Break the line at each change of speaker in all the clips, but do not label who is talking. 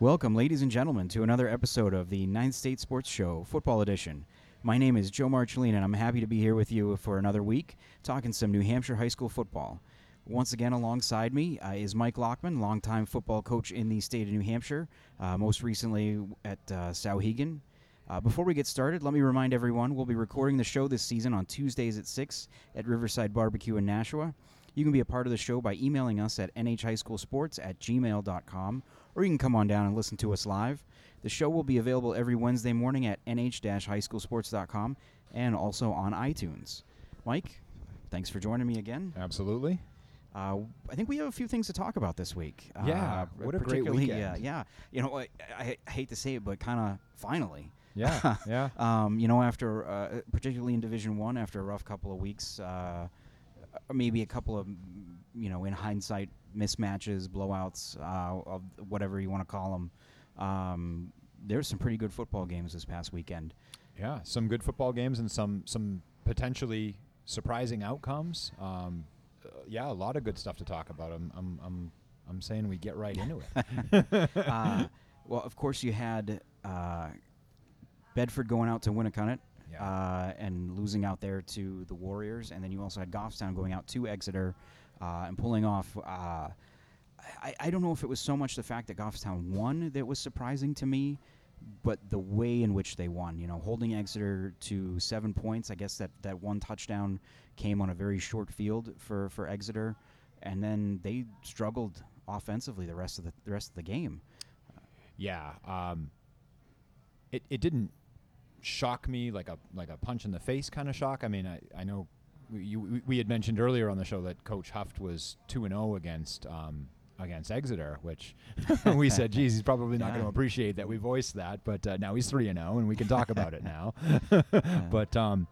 Welcome, ladies and gentlemen, to another episode of the Ninth State Sports Show, Football Edition. My name is Joe Marcellin, and I'm happy to be here with you for another week talking some New Hampshire high school football. Once again, alongside me uh, is Mike Lockman, longtime football coach in the state of New Hampshire, uh, most recently at uh. Uh, before we get started, let me remind everyone we'll be recording the show this season on Tuesdays at 6 at Riverside Barbecue in Nashua. You can be a part of the show by emailing us at nhhighschoolsports at gmail.com, or you can come on down and listen to us live. The show will be available every Wednesday morning at nh-highschoolsports.com and also on iTunes. Mike, thanks for joining me again.
Absolutely.
Uh, I think we have a few things to talk about this week.
Yeah,
uh,
what a great weekend.
Yeah, yeah. You know, I, I, hate to say it, but kind of finally.
Yeah, yeah.
Um, you know, after uh, particularly in Division One, after a rough couple of weeks, uh, maybe a couple of, you know, in hindsight, mismatches, blowouts, uh, of whatever you want to call them. Um, there's some pretty good football games this past weekend.
Yeah, some good football games and some some potentially surprising outcomes. Um, uh, yeah, a lot of good stuff to talk about. I'm I'm I'm, I'm saying we get right into it.
uh, well, of course, you had uh, Bedford going out to Winnacunnet
Yeah.
uh, and losing out there to the Warriors, and then you also had Goffstown going out to Exeter uh, and pulling off. Uh, I, I don't know if it was so much the fact that Goffstown won that was surprising to me, but the way in which they won. You know, holding Exeter to seven points. I guess that, that one touchdown came on a very short field for, for Exeter, and then they struggled offensively the rest of the, the rest of the game.
yeah. Um, it it didn't shock me like a like a punch in the face kind of shock. I mean, I I know we, you, we- had mentioned earlier on the show that Coach Huft was two and zero against. Um, Against Exeter, which we said, geez, he's probably not going to appreciate that we voiced that, but uh, now he's three and zero, and we can talk about it now. but um,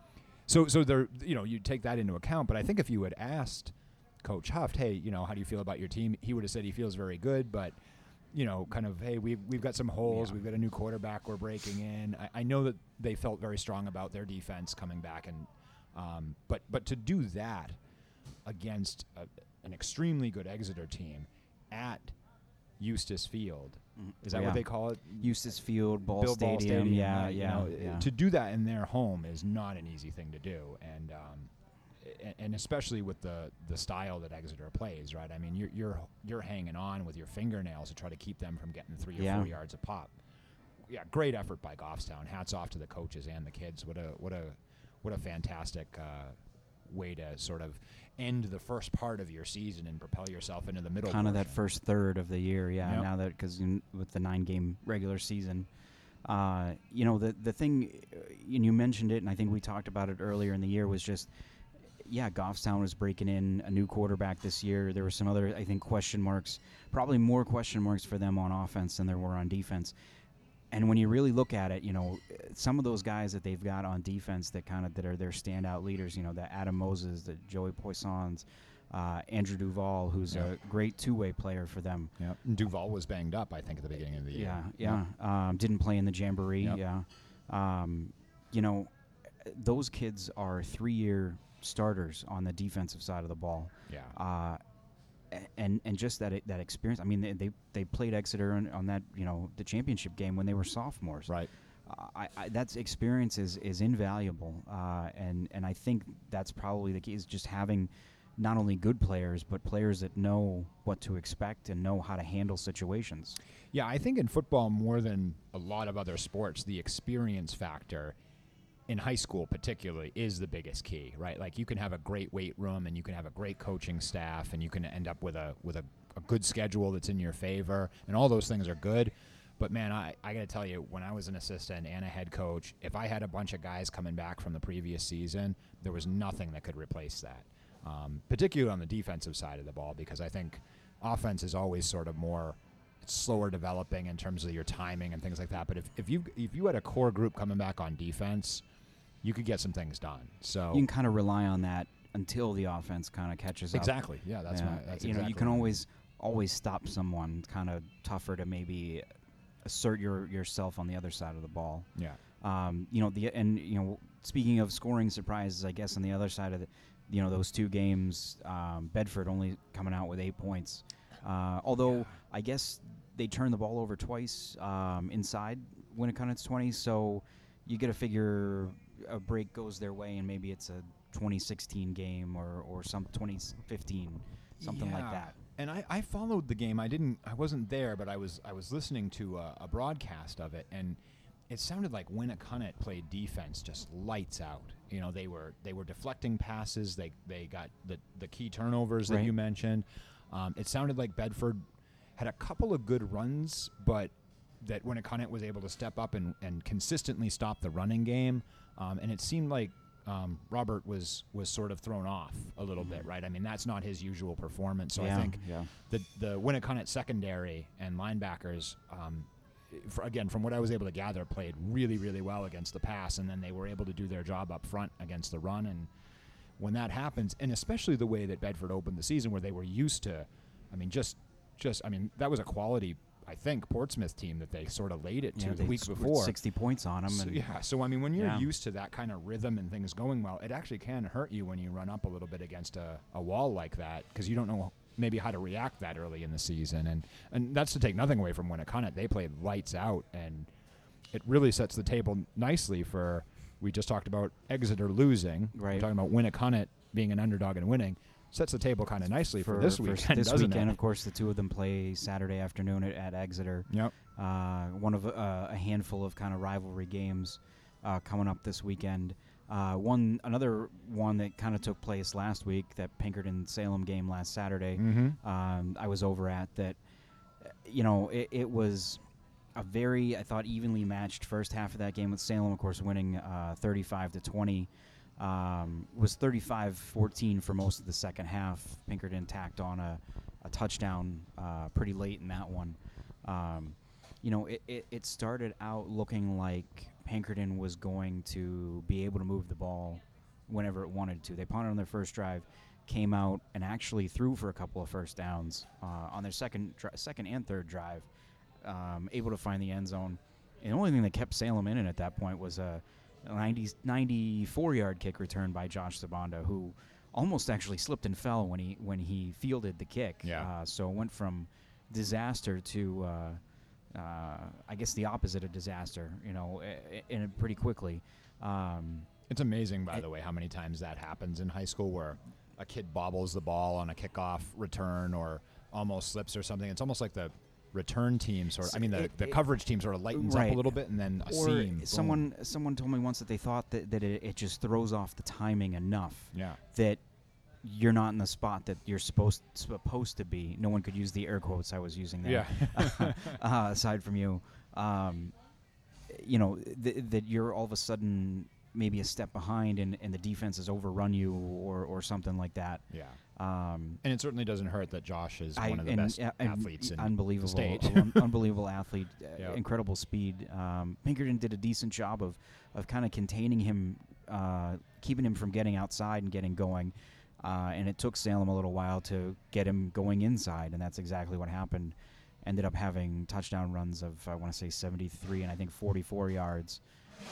so so there, you know, you take that into account. But I think if you had asked Coach Huft, hey, you know, how do you feel about your team? He would have said he feels very good, but you know, kind of, hey, we've we've got some holes.
Yeah.
We've got a new quarterback we're breaking in. I, I know that they felt very strong about their defense coming back, and um, but but to do that against a, an extremely good Exeter team at Eustis Field. Is that
Yeah.
what they call it?
Eustace Field, Ball
Bill
Stadium,
Ball Stadium.
yeah,
you
yeah,
know,
yeah.
To do that in their home is not an easy thing to do, and um, and especially with the the style that Exeter plays, right? I mean, you're you're you're hanging on with your fingernails to try to keep them from getting three or
Yeah.
four yards a pop. Yeah, great effort by Goffstown. Hats off to the coaches and the kids. What a what a what a fantastic uh, way to sort of end the first part of your season and propel yourself into the middle.
kind of that first third of the year. Yeah,
Yep.
now that because with the nine game regular season, uh, you know the the thing, uh, and you mentioned it, and I think we talked about it earlier in the year was just. Yeah, Goffstown was breaking in a new quarterback this year. There were some other, I think, question marks, probably more question marks for them on offense than there were on defense. And when you really look at it, you know, some of those guys that they've got on defense that kind of that are their standout leaders, you know, the Adam Moses, the Joey Poissons, uh, Andrew Duval, who's
Yeah.
a great two-way player for them.
Yeah, Duval was banged up, I think, at the beginning of the year.
Yeah, yeah. Um, didn't play in the jamboree.
Yep.
Yeah. Um, you know, those kids are three-year starters on the defensive side of the ball.
Yeah.
Uh, and and just that that experience. I mean, they they, they played Exeter on, on that you know the championship game when they were sophomores.
Right.
Uh, I, I, that experience is, is invaluable, uh, and and I think that's probably the key is just having not only good players but players that know what to expect and know how to handle situations.
Yeah, I think in football more than a lot of other sports, the experience factor in high school particularly is the biggest key, right? Like you can have a great weight room and you can have a great coaching staff and you can end up with a with a, a good schedule that's in your favor and all those things are good. But man, I, I got to tell you, when I was an assistant and a head coach, if I had a bunch of guys coming back from the previous season, there was nothing that could replace that. Um, particularly on the defensive side of the ball, because I think offense is always sort of more slower developing in terms of your timing and things like that. But if, if you if you had a core group coming back on defense, you could get some things done. So
You can kind of rely on that until the offense kind of catches up.
exactly, yeah, that's
Yeah,
my that's
you know you can
what I mean.
always always stop someone kind of tougher to maybe assert your yourself on the other side of the ball.
yeah
Um, you know the and you know speaking of scoring surprises, I guess on the other side of the, you know those two games, um, Bedford only coming out with eight points. Uh, although
Yeah.
I guess they turned the ball over twice um, inside Winnacunnet's 20, so you got to figure a break goes their way, and maybe it's a 2016 game or or some 2015, something like that.
And I, I followed the game. I didn't. I wasn't there, but I was. I was listening to a, a broadcast of it, and it sounded like Winnacunnet played defense just lights out. You know, they were they were deflecting passes. They they got the the key turnovers that
Right.
you mentioned. Um, it sounded like Bedford had a couple of good runs, but that Winnacunnet was able to step up and, and consistently stop the running game. Um, and it seemed like um, Robert was was sort of thrown off a little bit, right? I mean, that's not his usual performance. So
Yeah,
I think
yeah.
the the Winnacunnet secondary and linebackers, um, for, again, from what I was able to gather, played really really well against the pass, and then they were able to do their job up front against the run. And when that happens, and especially the way that Bedford opened the season, where they were used to, I mean, just just I mean, that was a quality. I think Portsmouth team that they sort of laid it to
Yeah,
the week before.
60 points on them.
So, yeah, so I mean, when you're
Yeah.
used to that kind of rhythm and things going well, it actually can hurt you when you run up a little bit against a, a wall like that because you don't know maybe how to react that early in the season. And and that's to take nothing away from Winnacunnet. They played lights out, and it really sets the table nicely for. We just talked about Exeter losing. We're
Right.
talking about Winnacunnet being an underdog and winning. Sets the table kind of nicely for, this weekend,
this weekend,
it?
of course, the two of them play Saturday afternoon at, at Exeter.
Yep.
Uh, one of uh, a handful of kind of rivalry games uh, coming up this weekend. Uh, one another one that kind of took place last week, that Pinkerton Salem game last Saturday.
Mm-hmm.
Um, I was over at that. You know, it, it was a very I thought evenly matched first half of that game with Salem, of course, winning uh, 35 to 20. Um, was 35-14 for most of the second half. Pinkerton tacked on a, a touchdown uh, pretty late in that one. Um, you know, it, it, it started out looking like Pinkerton was going to be able to move the ball whenever it wanted to. They punted on their first drive, came out and actually threw for a couple of first downs uh, on their second dri- second and third drive, um, able to find the end zone. And the only thing that kept Salem in it at that point was a 90, 94 yard kick return by Josh Sabanda, who almost actually slipped and fell when he when he fielded the kick.
Yeah.
Uh, so it went from disaster to uh, uh, I guess the opposite of disaster. You know, in pretty quickly. Um,
It's amazing, by the way, how many times that happens in high school where a kid bobbles the ball on a kickoff return or almost slips or something. It's almost like the return team sort of, I mean, the,
It-
the
it-
coverage team sort of lightens up a little bit and then a
or
seam. boom.
someone someone told me once that they thought that, that it, it just throws off the timing enough
Yeah.
that you're not in the spot that you're supposed supposed to be. No one could use the air quotes I was using there.
Yeah.
uh, aside from you, um, you know th- that you're all of a sudden maybe a step behind and, and the defense has overrun you or, or something like that.
yeah.
Um,
And it certainly doesn't hurt that Josh is
I-
one of the best
and
athletes in
unbelievable,
the state.
un- unbelievable athlete, uh,
Yep.
incredible speed. Um, Pinkerton did a decent job of, of kind of containing him, uh, keeping him from getting outside and getting going. Uh, and it took Salem a little while to get him going inside, and that's exactly what happened. Ended up having touchdown runs of I want to say 73 and I think 44 yards.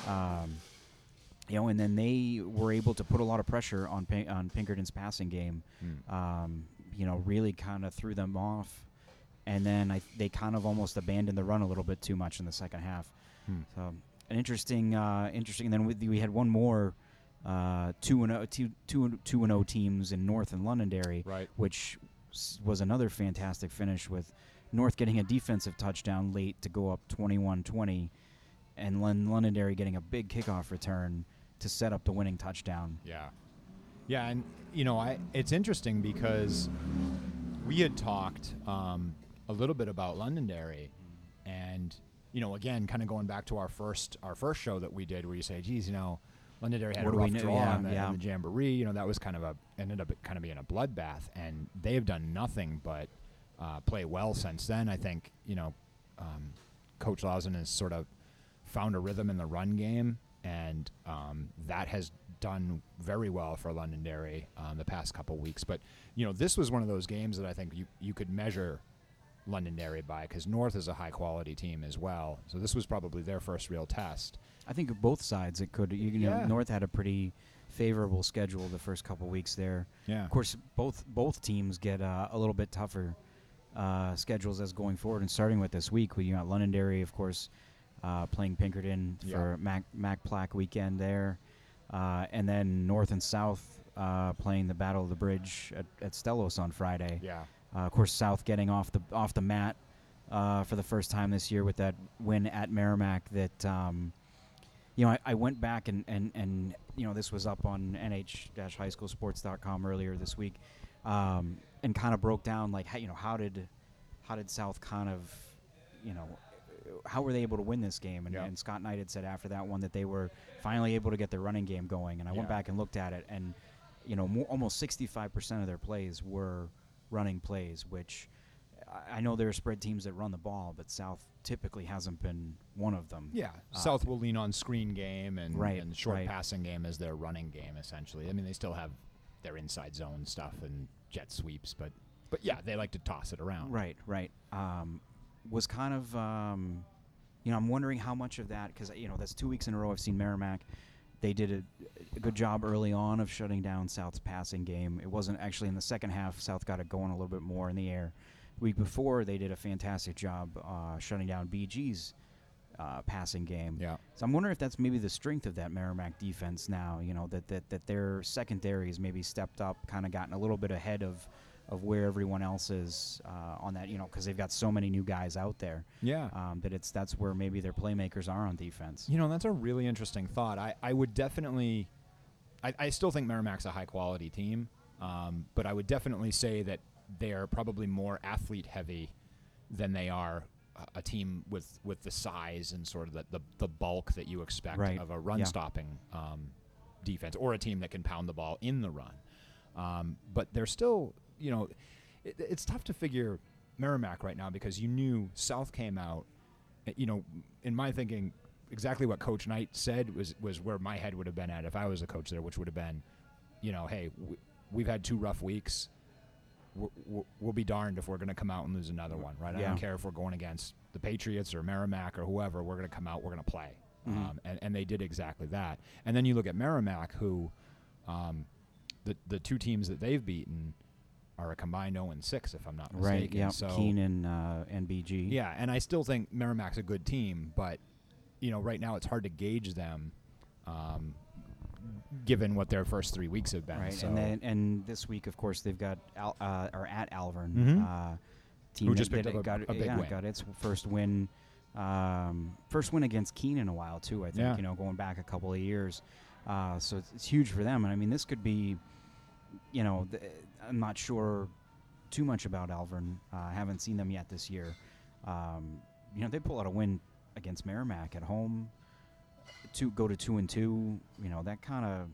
Um, you know, and then they were able to put a lot of pressure on on Pinkerton's passing game
Hmm.
um, you know, really kind of threw them off. And then I, they kind of almost abandoned the run a little bit too much in the second half.
Hmm.
So an interesting, uh, interesting. And then we, we had one more uh, two and oh, two, two, and- two and O teams in North and Londonderry,
Right.
which s- was another fantastic finish with North getting a defensive touchdown late to go up 21-20, and Lon- Londonderry getting a big kickoff return to set up the winning touchdown.
Yeah. Yeah, and you know, I it's interesting because we had talked um, a little bit about Londonderry, and you know, again, kind of going back to our first our first show that we did, where you say, "Geez, you know, Londonderry had
What
a rough draw
Yeah,
in, the,
yeah.
the jamboree." You know, that was kind of a ended up kind of being a bloodbath, and they have done nothing but uh, play well since then. I think you know, um, Coach Lawson has sort of found a rhythm in the run game, and um, that has done very well for Londonderry um, the past couple weeks. But you know, this was one of those games that I think you you could measure Londonderry by because North is a high quality team as well. So this was probably their first real test.
I think of both sides it could. You know,
Yeah.
North had a pretty favorable schedule the first couple weeks there.
Yeah.
Of course, both both teams get uh, a little bit tougher uh, schedules as going forward, and starting with this week, we got Londonderry, of course, uh, playing Pinkerton
Yeah.
for Mac Mac Plaque weekend there, uh, and then North and South uh, playing the Battle of the Bridge at, at Stellos on Friday.
Yeah.
Uh, of course, South getting off the off the mat uh, for the first time this year with that win at Merrimack. That um, you know, I, I went back and, and, and you know this was up on nh-highschoolsports.com earlier this week, um, and kind of broke down like how, you know how did how did South kind of you know how were they able to win this game? And,
Yeah.
and Scott Knight had said after that one that they were finally able to get their running game going. And I went back and looked at it, and you know, more, almost 65% of their plays were running plays, which I- I know there are spread teams that run the ball, but South typically hasn't been one of them.
Yeah,
Uh,
South will lean on screen game and,
Right,
and short
right.
passing game as their running game, essentially. I mean, they still have their inside zone stuff and jet sweeps, but but yeah, they like to toss it around.
Right, right. Um, was kind of, um, you know, I'm wondering how much of that, because, you know, that's two weeks in a row I've seen Merrimack. They did a, a good job early on of shutting down South's passing game. It wasn't actually in the second half, South got it going a little bit more in the air. week before, they did a fantastic job uh, shutting down BG's uh, passing game.
Yeah.
So I'm wondering if that's maybe the strength of that Merrimack defense now. You know that that, that their secondary has maybe stepped up, kind of gotten a little bit ahead of of where everyone else is uh, on that. You know, because they've got so many new guys out there.
Yeah.
Um, that it's that's where maybe their playmakers are on defense.
You know, that's a really interesting thought. I, I would definitely, I, I still think Merrimack's a high quality team, um, but I would definitely say that they're probably more athlete heavy than they are a, a team with, with the size and sort of the, the, the bulk that you expect
Right.
of a run
Yeah.
stopping um, defense or a team that can pound the ball in the run. Um, but they're still, you know, it, it's tough to figure Merrimack right now because you knew South came out uh, you know, in my thinking, exactly what Coach Knight said was was where my head would have been at if I was a coach there, which would have been, you know, hey, we've had two rough weeks. We're, we'll be darned if we're going to come out and lose another one, right? I
Yeah.
don't care if we're going against the Patriots or Merrimack or whoever. We're going to come out. We're going to play,
Mhm.
um, and and they did exactly that. And then you look at Merrimack, who, um, the the two teams that they've beaten are a combined 0 and 6, if I'm not mistaken.
Right. Yeah.
So
Keenan uh, and BG.
yeah, and I still think Merrimack's a good team, but you know, right now it's hard to gauge them, um, given what their first three weeks have been.
Right.
So
And then and this week, of course, they've got Al, uh, or at Alvirne.
Mhm.
Uh, team
Who just picked up a-
got,
a big
yeah,
win.
got its first win. Um, first win against Keene in a while too. I think
Yeah.
you know going back a couple of years. Uh, so it's, it's huge for them. And I mean, this could be, you know, th- I'm not sure too much about Alvirne. Uh, I haven't seen them yet this year. Um, you know, they pull out a win against Merrimack at home. To go to two and two, you know, that kind of.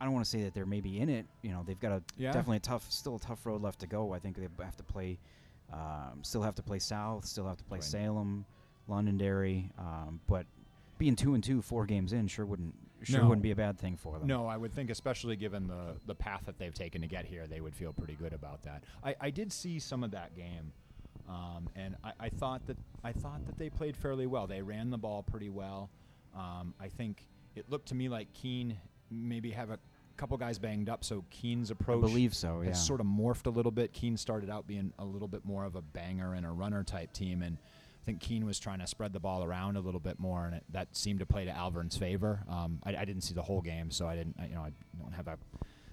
I don't want to say that they're maybe in it. You know, they've got a
Yeah.
definitely a tough, still a tough road left to go. I think they have to play, um, still have to play South, still have to play
Right.
Salem, Londonderry. Um, but being two and two, four games in, sure wouldn't sure
No.
wouldn't be a bad thing for them.
No, I would think, especially given the the path that they've taken to get here, they would feel pretty good about that. I, I did see some of that game, um, and I, I thought that I thought that they played fairly well. They ran the ball pretty well. Um, I think it looked to me like Keene maybe have a couple guys banged up, so Keene's
I
approach
believe so. Yeah.
has sort of morphed a little bit. Keene started out being a little bit more of a banger and a runner type team, and I think Keene was trying to spread the ball around a little bit more, and it, that seemed to play to Alvirne's favor. Um, I, I didn't see the whole game, so I didn't, I, you know, I don't have a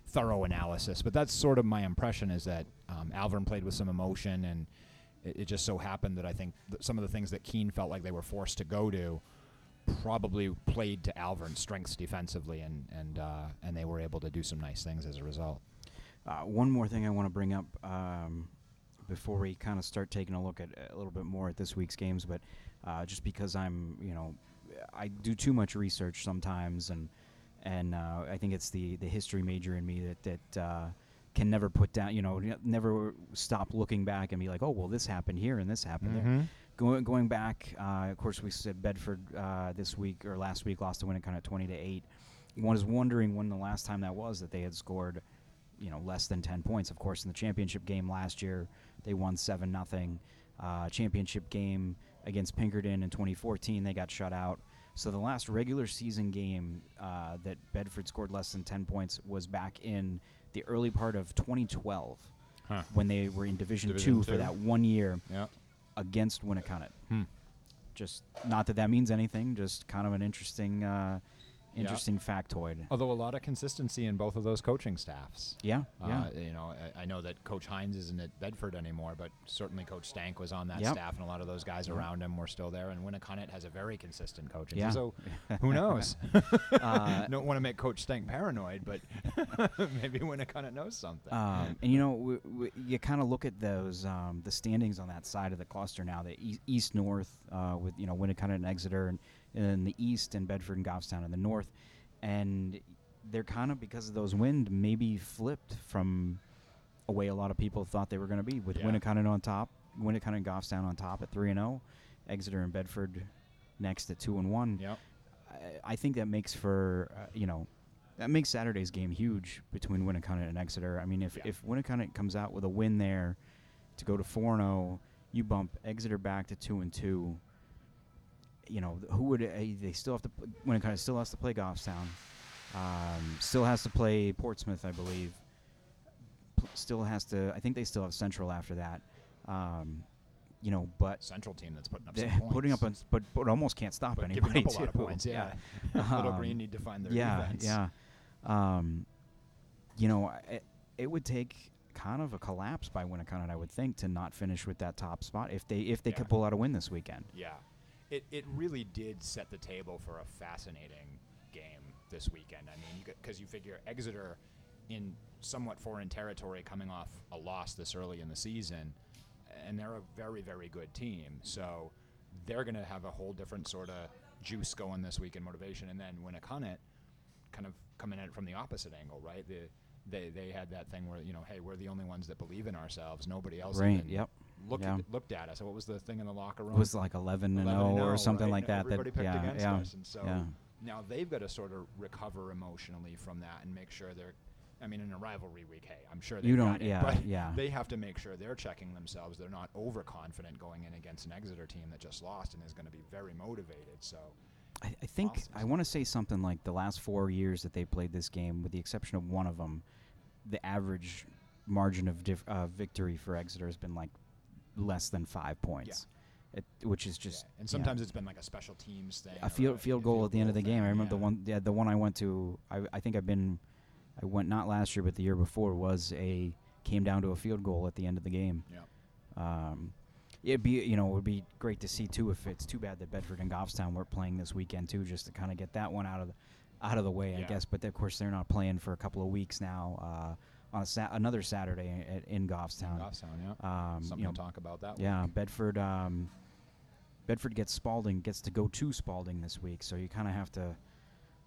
thorough analysis, but that's sort of my impression is that um, Alvirne played with some emotion, and it, it just so happened that I think th- some of the things that Keene felt like they were forced to go to probably played to Alvirne's strengths defensively, and and uh, and they were able to do some nice things as a result.
Uh, one more thing I want to bring up um, before we kind of start taking a look at a little bit more at this week's games, but uh, just because I'm, you know, I do too much research sometimes, and and uh, I think it's the the history major in me that that uh, can never put down, you know, never stop looking back and be like, oh well, this happened here and this happened there. Going going back, uh, of course, we said Bedford uh, this week or last week lost to Winnacunnet twenty to eight. One is wondering when the last time that was that they had scored, you know, less than ten points. Of course, in the championship game last year, they won seven nothing. Uh, championship game against Pinkerton in 2014, they got shut out. So the last regular season game uh, that Bedford scored less than ten points was back in the early part of 2012.
Huh.
when they were in Division,
Division
Two for that one year
Yeah.
against Winnacunnet.
Hmm.
Just not that that means anything. Just kind of an interesting, uh,
Yeah.
interesting factoid.
Although a lot of consistency in both of those coaching staffs.
Yeah, yeah.
Uh, you know, I, I know that Coach Hines isn't at Bedford anymore, but certainly Coach Stank was on that
Yep.
staff, and a lot of those guys around him were still there. And Winnacunnet has a very consistent coaching.
Yeah.
So who knows?
Uh,
Don't want to make Coach Stank paranoid, but maybe Winnacunnet knows something.
Um, and you know, w- w- you kind of look at those um, the standings on that side of the cluster now. The e- east north uh, with you know Winnacunnet and Exeter, and in the east and Bedford and Goffstown in the north, and they're kind of because of those wind maybe flipped from a way a lot of people thought they were going to be with
Yeah.
On top, Winnacunnet and Goffstown on top at three and zero, Exeter and Bedford next at two and one.
yep.
I, I think that makes for uh, you know that makes Saturday's game huge between Winnacunnet and Exeter. I mean, if
Yeah.
if Winnacunnet comes out with a win there to go to four and zero, you bump Exeter back to two and two. You know who would uh, they still have to pl- Winnacunnet still has to play Goffstown, um, still has to play Portsmouth, I believe. P- still has to. I think they still have Central after that. Um, you know, but
Central team that's putting up some points.
putting up, a, but but almost can't stop
but
anybody.
giving up a lot of points. Yeah. Little
Um,
Green need to find their
yeah,
defense.
yeah. Um, you know, it, it would take kind of a collapse by Winnacunnet, I would think, to not finish with that top spot if they if they
Yeah.
could pull out a win this weekend.
Yeah. It, it really did set the table for a fascinating game this weekend. I mean, because you, figure Exeter in somewhat foreign territory coming off a loss this early in the season, and they're a very, very good team. So they're going to have a whole different sort of juice going this week and motivation. And then Winnacunnet kind of coming at it from the opposite angle, right? The, they, they had that thing where, you know, hey, we're the only ones that believe in ourselves. Nobody else
Right, yep,
looked,
yeah.
at, looked at us. What was the thing in the locker room?
It was like 11 and 0 or something
right?
like that.
Everybody
that
picked
yeah,
against
yeah,
us, and so
yeah.
now they've got to sort of recover emotionally from that and make sure they're. I mean, in a rivalry week, hey, I'm sure they
You
got
don't-
it,
yeah,
but
yeah.
they have to make sure they're checking themselves. They're not overconfident going in against an Exeter team that just lost and is going to be very motivated. So,
I, I think
Awesome.
I want to say something like the last four years that they played this game, with the exception of one of them, the average margin of dif- uh, victory for Exeter has been like less than five points, it, which is just
yeah. and
yeah.
sometimes it's been like a special teams thing.
a field field goal at the end of the
goal
game. I
thing,
remember the one yeah, the one I went to. I, I think I've been I went not last year but the year before was a came down to a field goal at the end of the game.
Yeah.
Um, it'd be you know it would be great to see too if it's too bad that Bedford and Goffstown weren't playing this weekend too just to kind of get that one out of the out of the way I guess. But of course they're not playing for a couple of weeks now. Uh, on sa- another Saturday at, in Goffstown.
Goffstown, yeah.
Um,
Something
you know,
to talk about that.
yeah,
week.
Bedford. Um, Bedford gets Spaulding gets to go to Spaulding this week, so you kind of have to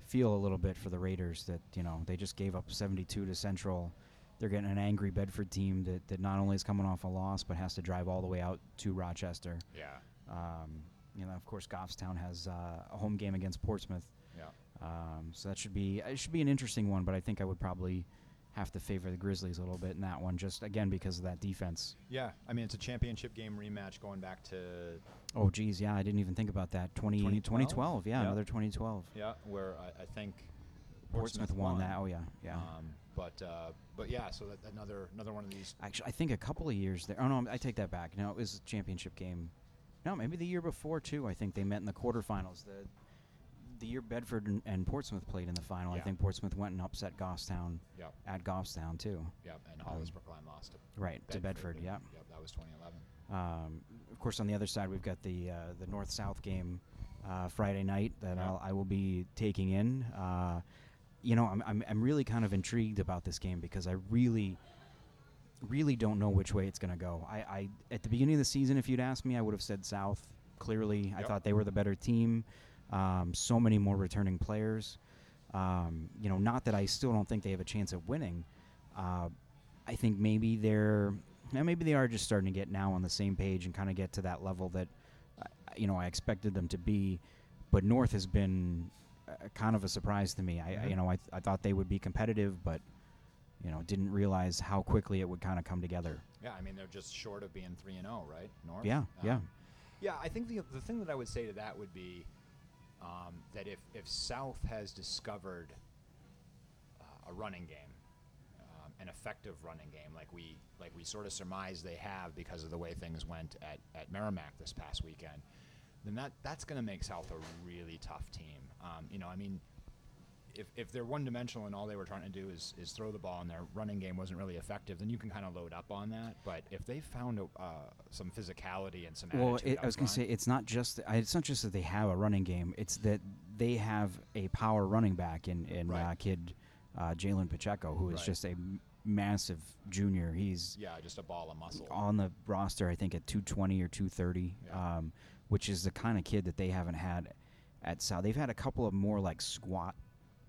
feel a little bit for the Raiders that you know they just gave up 72 to Central. They're getting an angry Bedford team that, that not only is coming off a loss but has to drive all the way out to Rochester.
Yeah.
Um, you know, of course, Goffstown has uh, a home game against Portsmouth,
Yeah.
um, so that should be it should be an interesting one. But I think I would probably have to favor the Grizzlies a little bit in that one, just again because of that defense.
Yeah. I mean, it's a championship game rematch going back to
Oh, geez, yeah, I didn't even think about that. 20,
2012?
2012, yeah,
Yeah.
another 2012.
Yeah, where I, I think
Portsmouth won that. Oh, yeah, yeah.
Um, but uh, but yeah, so that another another one of these.
Actually, I think a couple of years there. Oh no, I take that back. No, it was a championship game. No, maybe the year before too. I think they met in the quarterfinals. The the year Bedford and, and Portsmouth played in the final. I
Yeah.
think Portsmouth went and upset Goffstown
Yep,
at Goffstown too.
yep, and
Um,
Hollis Brookline lost to
Right to Bedford. Yeah.
Yep, that was 2011.
Um, of course, on the other side, we've got the uh, the North South game uh, Friday night that
Yeah.
I'll, I will be taking in. Uh, you know, I'm, I'm I'm really kind of intrigued about this game because I really, really don't know which way it's going to go. I, I at the beginning of the season, if you'd asked me, I would have said South. Clearly, I
Yep.
thought they were the better team. Um, so many more returning players. Um, you know, not that I still don't think they have a chance of winning. Uh, I think maybe they're maybe they are just starting to get now on the same page and kind of get to that level that uh, you know I expected them to be. But North has been uh, kind of a surprise to me. I, I
Mhm.
you know I, th- I thought they would be competitive, but you know didn't realize how quickly it would kind of come together.
Yeah, I mean they're just short of being three and zero, right? North.
Yeah, yeah.
Um, yeah. I think the the thing that I would say to that would be um, that if if South has discovered uh, a running game, um, an effective running game, like we like we sort of surmise they have because of the way things went at, at Merrimack this past weekend, then that that's going to make South a really tough team. Um, you know, I mean, if, if they're one dimensional and all they were trying to do is, is throw the ball and their running game wasn't really effective, then you can kind of load up on that. But if they found a, uh, some physicality and some
Well, it, I was
going
to say it's not just it's not just that they have a running game; it's that they have a power running back in in
Right.
uh, kid uh, Jalen Pacheco, who is
Right.
just a massive junior. He's
yeah, just a ball of muscle.
on the roster, I think, at 220 or 230,
Yeah.
um, which is the kind of kid that they haven't had at South. They've had a couple of more like squat,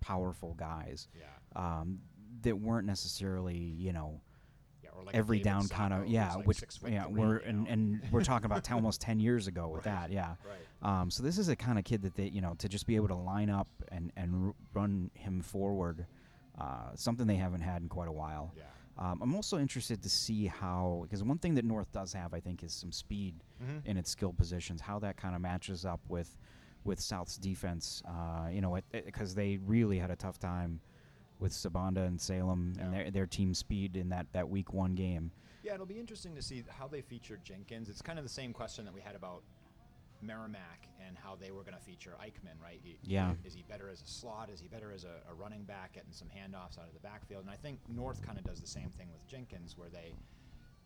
powerful guys
Yeah,
um, that weren't necessarily, you know,
yeah, or like
every down kind of yeah,
like
which yeah,
three,
we're and, and we're talking about t- almost 10 years ago with
Right.
that, yeah.
right.
Um, so this is a kind of kid that they, you know, to just be able to line up and and r- run him forward, uh, something they haven't had in quite a while.
Yeah.
Um, I'm also interested to see how, because one thing that North does have, I think, is some speed
Mhm.
in its skill positions. How that kind of matches up with with South's defense, uh, you know, because they really had a tough time with Sabanda and Salem and their their team speed in that that week one game.
Yeah, it'll be interesting to see how they feature Jenkins. It's kind of the same question that we had about Merrimack and how they were going to feature Eichmann, right? He-
Yeah.
Is he better as a slot? Is he better as a, a running back, getting some handoffs out of the backfield? And I think North kind of does the same thing with Jenkins, where they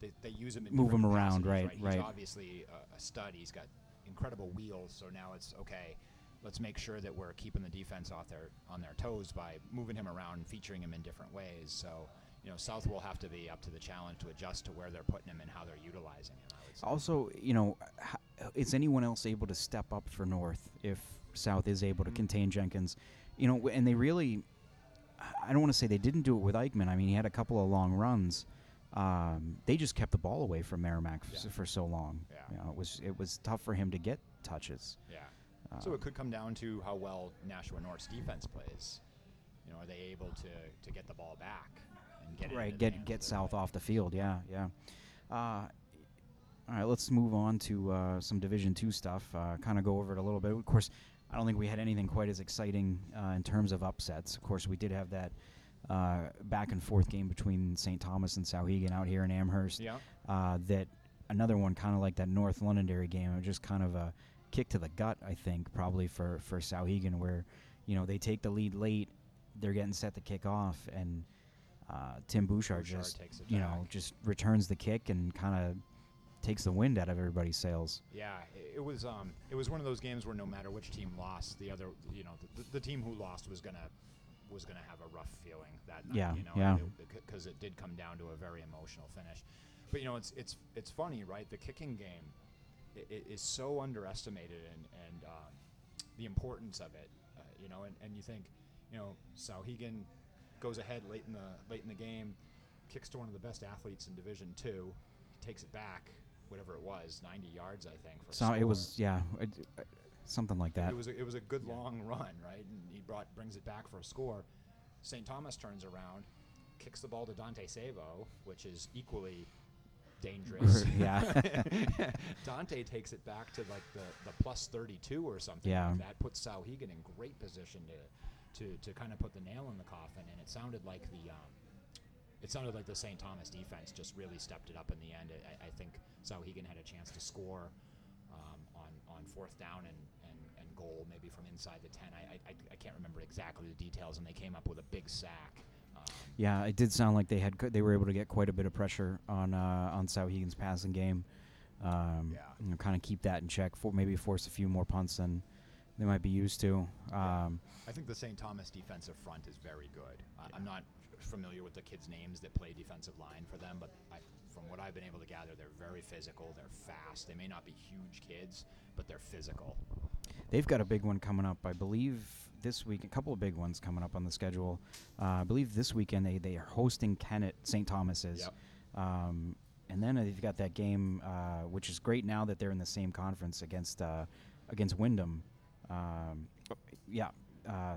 they, they use him in
Move him around,
capacities,
right,
He's
right.
obviously a, a stud. He's got incredible wheels. So now it's okay. Let's make sure that we're keeping the defense off their on their toes by moving him around and featuring him in different ways. So you know, South will have to be up to the challenge to adjust to where they're putting him and how they're utilizing him. I would say.
Also, you know, is anyone else able to step up for North if South is able to
Mhm.
contain Jenkins? You know, and they really, I don't want to say they didn't do it with Eichmann. I mean, he had a couple of long runs. Um, they just kept the ball away from Merrimack f-
Yeah.
for so long.
Yeah.
You know, it was it was tough for him to get touches.
Yeah. so
Um,
it could come down to how well Nashua North's defense plays. You know, are they able to, to get the ball back and get
right get get south
right-
off the field yeah yeah uh, all right let's move on to uh, some division two stuff uh, kind of go over it a little bit of course i don't think we had anything quite as exciting uh, in terms of upsets of course we did have that uh, back and forth game between st thomas and souhegan out here in amherst
Yeah.
uh, that another one kind of like that north londonderry game it was just kind of a kick to the gut i think probably for for souhegan where you know they take the lead late they're getting set to kick off and uh, Tim Bouchard,
Bouchard
just
it
you know just returns the kick and kind of takes the wind out of everybody's sails.
Yeah, i- it was um, it was one of those games where no matter which team lost, the other, you know, the, the team who lost was gonna was gonna have a rough feeling that night.
Yeah,
you know,
yeah.
because it did come down to a very emotional finish. But you know, it's it's it's funny, right? The kicking game i- i- is so underestimated, and and um, the importance of it, uh, you know, and, and you think, you know, Souhegan goes ahead late in the late in the game, kicks to one of the best athletes in Division Two, takes it back, whatever it was, 90 yards, I think. For
So it was yeah, it, uh, something like that.
It was a, it was a good long run, right? And he brought brings it back for a score. St. Thomas turns around, kicks the ball to Dante Savo, which is equally dangerous.
Yeah.
Dante takes it back to like the, the plus 32 or something.
Yeah.
Like that puts Souhegan in great position to, to, to kind of put the nail in the coffin. And it sounded like the um, it sounded like the St. Thomas defense just really stepped it up in the end. I, I think Souhegan had a chance to score um, on, on fourth down and goal, maybe from inside the 10. I, I, I can't remember exactly the details, and they came up with a big sack. Um,
yeah, it did sound like they had co- they were able to get quite a bit of pressure on uh, on Souhegan's passing game. Um,
Yeah.
you know, kind of keep that in check. For maybe force a few more punts than they might be used to.
Yeah.
Um,
I think the St. Thomas defensive front is very good. I, I'm not familiar with the kids' names that play defensive line for them, but I, from what I've been able to gather, they're very physical. They're fast. They may not be huge kids, but they're physical.
They've got a big one coming up, I believe, this week. A couple of big ones coming up on the schedule. Uh, I believe this weekend they, they are hosting Kennett, St. Thomas's.
Yep.
Um, and then they've got that game, uh, which is great now that they're in the same conference against uh, against Windham. Um, yeah, uh,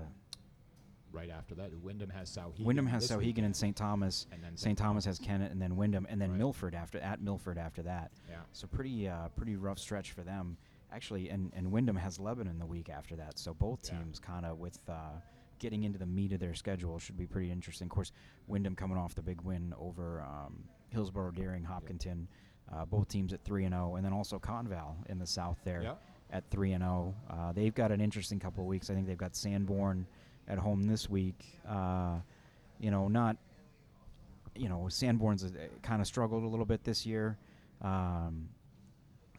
Right after that, Windham has Souhegan.
Windham has Souhegan
weekend,
and St. Thomas.
and then
St. Thomas has Kennett, and then Windham, and then
Right.
Milford after at Milford after that.
Yeah.
So pretty uh, pretty rough stretch for them. Actually, and, and Windham has Lebanon the week after that. So both
Yeah.
teams kind of with uh, getting into the meat of their schedule should be pretty interesting. Of course, Windham coming off the big win over um, Hillsborough, Deering, Hopkinton, uh, both teams at three and zero, and then also Conval in the south there
Yeah.
at three and zero. Uh, they've got an interesting couple of weeks. I think they've got Sanborn at home this week. Uh, you know, not. You know, Sanborn's kind of struggled a little bit this year. Um,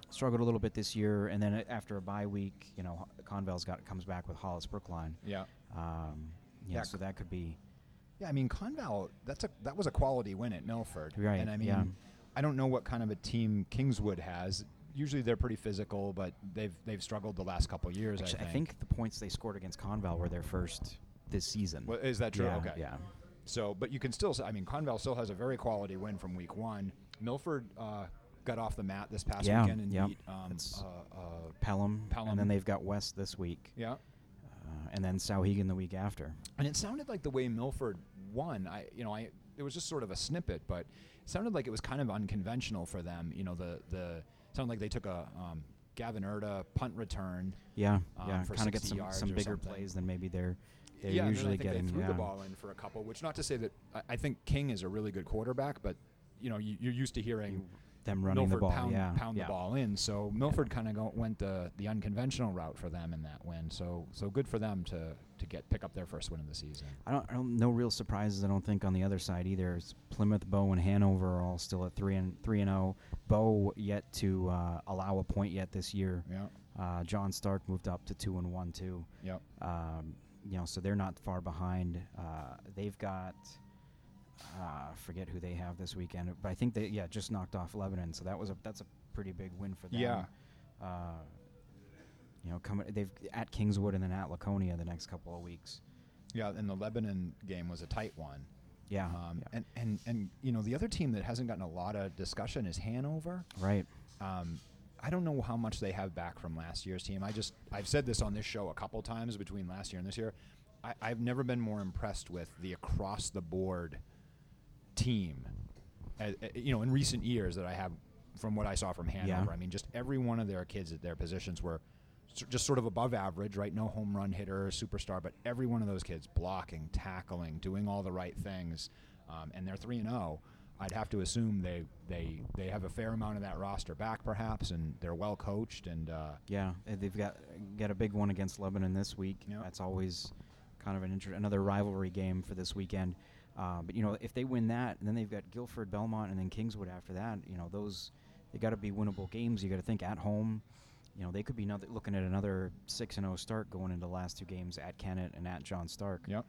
struggled a little bit this year, and then after a bye week, you know, Conval's got comes back with Hollis Brookline.
Yeah.
Um, yeah,
Yeah,
so that could be
Yeah, I mean Conval. That's a that was a quality win at Milford,
Right,
And I mean,
yeah.
I don't know what kind of a team Kingswood has. Usually they're pretty physical, but they've they've struggled the last couple of years.
Actually,
I,
I
think.
think the points they scored against Conval were their first this season.
Well, is that true?
Yeah,
okay.
Yeah.
So, but you can still. I mean, Conval still has a very quality win from week one. Milford uh, got off the mat this past
Yeah,
weekend and
yeah.
beat. Um, uh, uh,
Pelham,
Pelham.
and then they've got West this week,
yeah.
uh, and then Souhegan the week after.
And it sounded like the way Milford won. I, you know, I it was just sort of a snippet, but it sounded like it was kind of unconventional for them. You know, the the sounded like they took a um, Gavin Erda punt return.
Yeah,
Um,
yeah,
for
kind of get some some bigger
something.
plays than maybe they're they're
yeah,
usually
and I think
getting.
they threw
yeah.
the ball in for a couple, which not to say that I, I think King is a really good quarterback, but you know, you, you're used to hearing
Them running
Milford
the ball,
pound,
yeah,
pound
yeah.
the ball in. So Milford kind of went the the unconventional route for them in that win. So so good for them to to get pick up their first win of the season.
I don't, I don't. No real surprises. I don't think on the other side either. It's Plymouth, Bow, and Hanover are all still at three and three and zero. Bow yet to uh, allow a point yet this year.
Yeah.
Uh, John Stark moved up to two and one too.
Yep.
Um, you know, so they're not far behind. Uh, they've got. Uh, forget who they have this weekend, but I think they yeah just knocked off Lebanon, so that was a that's a pretty big win for them.
Yeah.
Uh, you know, coming they've at Kingswood and then at Laconia the next couple of weeks.
Yeah, and the Lebanon game was a tight one.
Yeah.
Um,
yeah.
and, and, and, you know, the other team that hasn't gotten a lot of discussion is Hanover.
right.
Um, I don't know how much they have back from last year's team. I just, I've said this on this show a couple times between last year and this year. I, I've never been more impressed with the across the board team, uh, you know, in recent years that I have from what I saw from Hanover.
Yeah.
I mean, just every one of their kids at their positions were s- just sort of above average, right? No home run hitter, superstar, but every one of those kids blocking, tackling, doing all the right things, um, and they're three and zero. I'd have to assume they they they have a fair amount of that roster back, perhaps, and they're well coached and. Uh,
Yeah, they've got got a big one against Lebanon this week.
Yeah.
That's always kind of an inter- another rivalry game for this weekend. Uh, but you know, if they win that, and then they've got Gilford, Belmont, and then Kingswood after that. You know, those they got to be winnable games. You got to think at home. You know, they could be another, looking at another six and zero start going into the last two games at Kennett and at John Stark.
Yep.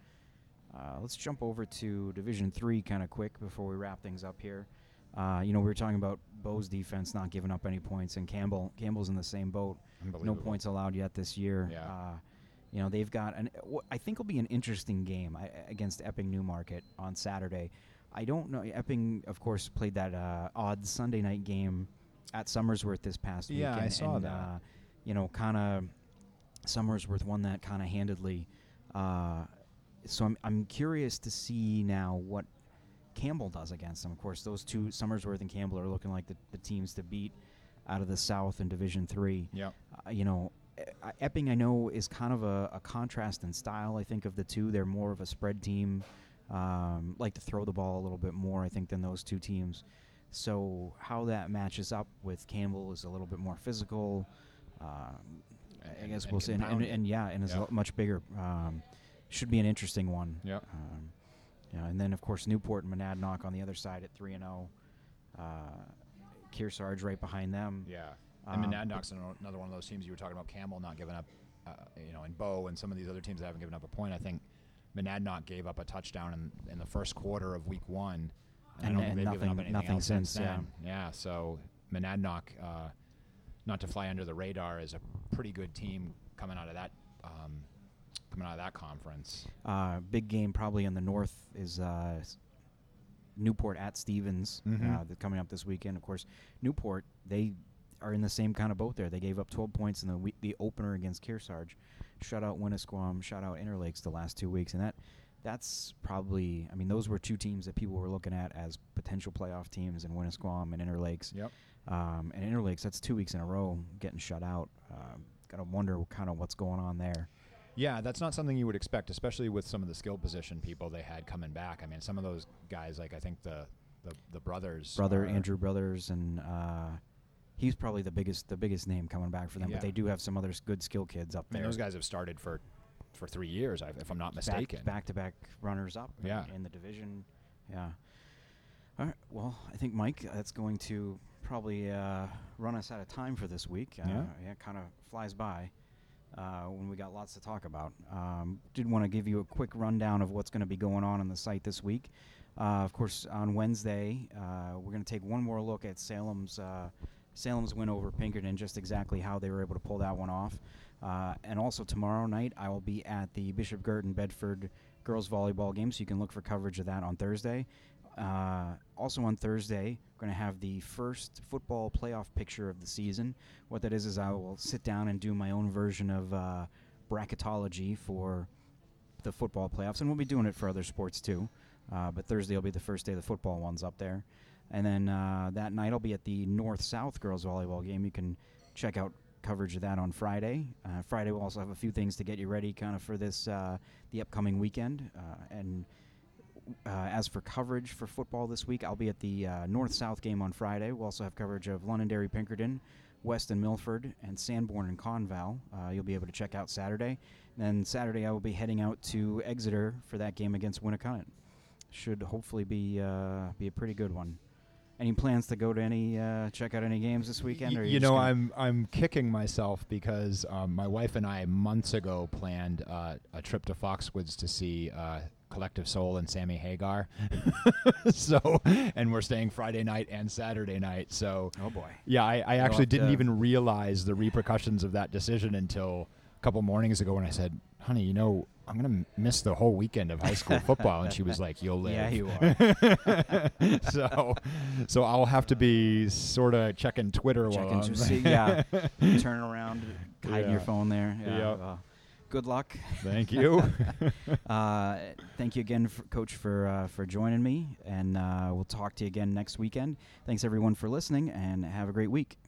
Uh, let's jump over to Division Three kind of quick before we wrap things up here. Uh, you know, we were talking about Bow's defense not giving up any points, and Campbell Campbell's in the same boat. No points allowed yet this year.
Yeah.
You know, they've got an. I think it'll be an interesting game against Epping Newmarket on Saturday. I don't know. Epping, of course, played that uh, odd Sunday night game at Somersworth this past week.
Yeah, I saw
and,
that.
Uh, you know, kind of Somersworth won that kind of handedly. Uh, so I'm I'm curious to see now what Campbell does against them. Of course, those two Somersworth and Campbell are looking like the, the teams to beat out of the South in Division Three.
Yep.
Uh, you know, Epping I know is kind of a, a contrast in style. I think of the two, they're more of a spread team, um, like to throw the ball a little bit more. I think than those two teams. So how that matches up with Campbell is a little bit more physical. Um, I guess we'll see, and, and, and yeah, and is
Yep.
much bigger. Um, should be an interesting one.
Yep.
Um, yeah, and then of course Newport and Monadnock on the other side at three and zero. Uh, Kearsarge right behind them.
Yeah. And
Um,
Monadnock's ano- another one of those teams you were talking about. Campbell not giving up, uh, you know, and Bow and some of these other teams that haven't given up a point. I think Monadnock gave up a touchdown in, in the first quarter of week one, I
And-
don't
and
up
nothing- nothing since, yeah.
then. Yeah. So Monadnock, uh, not to fly under the radar, is a pretty good team coming out of that, um, coming out of that conference.
Uh, big game probably in the north is uh, Newport at Stevens.
Mhm.
Uh, that's coming up this weekend. Of course, Newport they are in the same kind of boat there. They gave up 12 points in the we- the opener against Kearsarge, shut out Winnisquam, shut out Interlakes the last two weeks, and that that's probably I mean those were two teams that people were looking at as potential playoff teams in Winnisquam and Interlakes.
Yep.
Um, and Interlakes, that's two weeks in a row getting shut out. Um, Got to wonder kind of what's going on there.
Yeah, that's not something you would expect, especially with some of the skill position people they had coming back. I mean, some of those guys, like I think the the, the brothers,
Brother Andrew Brothers, and uh, he's probably the biggest the biggest name coming back for them.
Yeah.
But they do have some other s- good skill kids up
I mean,
there.
those guys have started for for three years, I- if I'm not mistaken.
back to back runners up in-
Yeah.
in, the division. Yeah. All right. Well, I think Mike, that's going to probably uh, run us out of time for this week. Uh,
Yeah.
yeah. Kind of flies by uh, when we got lots to talk about. Um, did want to give you a quick rundown of what's going to be going on on the site this week. Uh, of course, on Wednesday, uh, we're going to take one more look at Salem's uh, Salem's win over Pinkerton, just exactly how they were able to pull that one off. Uh, and also tomorrow night, I will be at the Bishop Guertin Bedford girls volleyball game, so you can look for coverage of that on Thursday. Uh, also on Thursday, we're going to have the first football playoff picture of the season. What that is is I will sit down and do my own version of uh, bracketology for the football playoffs, and we'll be doing it for other sports too. Uh, but Thursday will be the first day the football one's up there, and then uh, that night I'll be at the North South girls volleyball game. You can check out coverage of that on Friday. Uh, Friday we'll also have a few things to get you ready, kind of for this uh, the upcoming weekend. Uh, and uh, as for coverage for football this week, I'll be at the uh, North South game on Friday. We'll also have coverage of Londonderry Pinkerton, Weston Milford, and Sanborn and Conval. Uh, you'll be able to check out Saturday. Then Saturday I will be heading out to Exeter for that game against Winnacunnet. Should hopefully be uh, be a pretty good one. Any plans to go to any uh, check out any games this weekend? Or are
you know, I'm I'm kicking myself because um, my wife and I months ago planned uh, a trip to Foxwoods to see uh, Collective Soul and Sammy Hagar. so, and we're staying Friday night and Saturday night. So,
Oh boy.
yeah, I, I actually didn't
to-
even realize the repercussions of that decision until a couple mornings ago when I said, "Honey, you know, I'm gonna miss the whole weekend of high school football," and she was like, "You'll live."
Yeah, you are.
so, so I'll have to be sort of checking Twitter while
Checking
I'm
to see, yeah, turning around, hiding your phone there. Yeah.
Yep.
well, good luck.
Thank you.
Uh, thank you again, for, Coach, for uh, for joining me, and uh, we'll talk to you again next weekend. Thanks everyone for listening, and have a great week.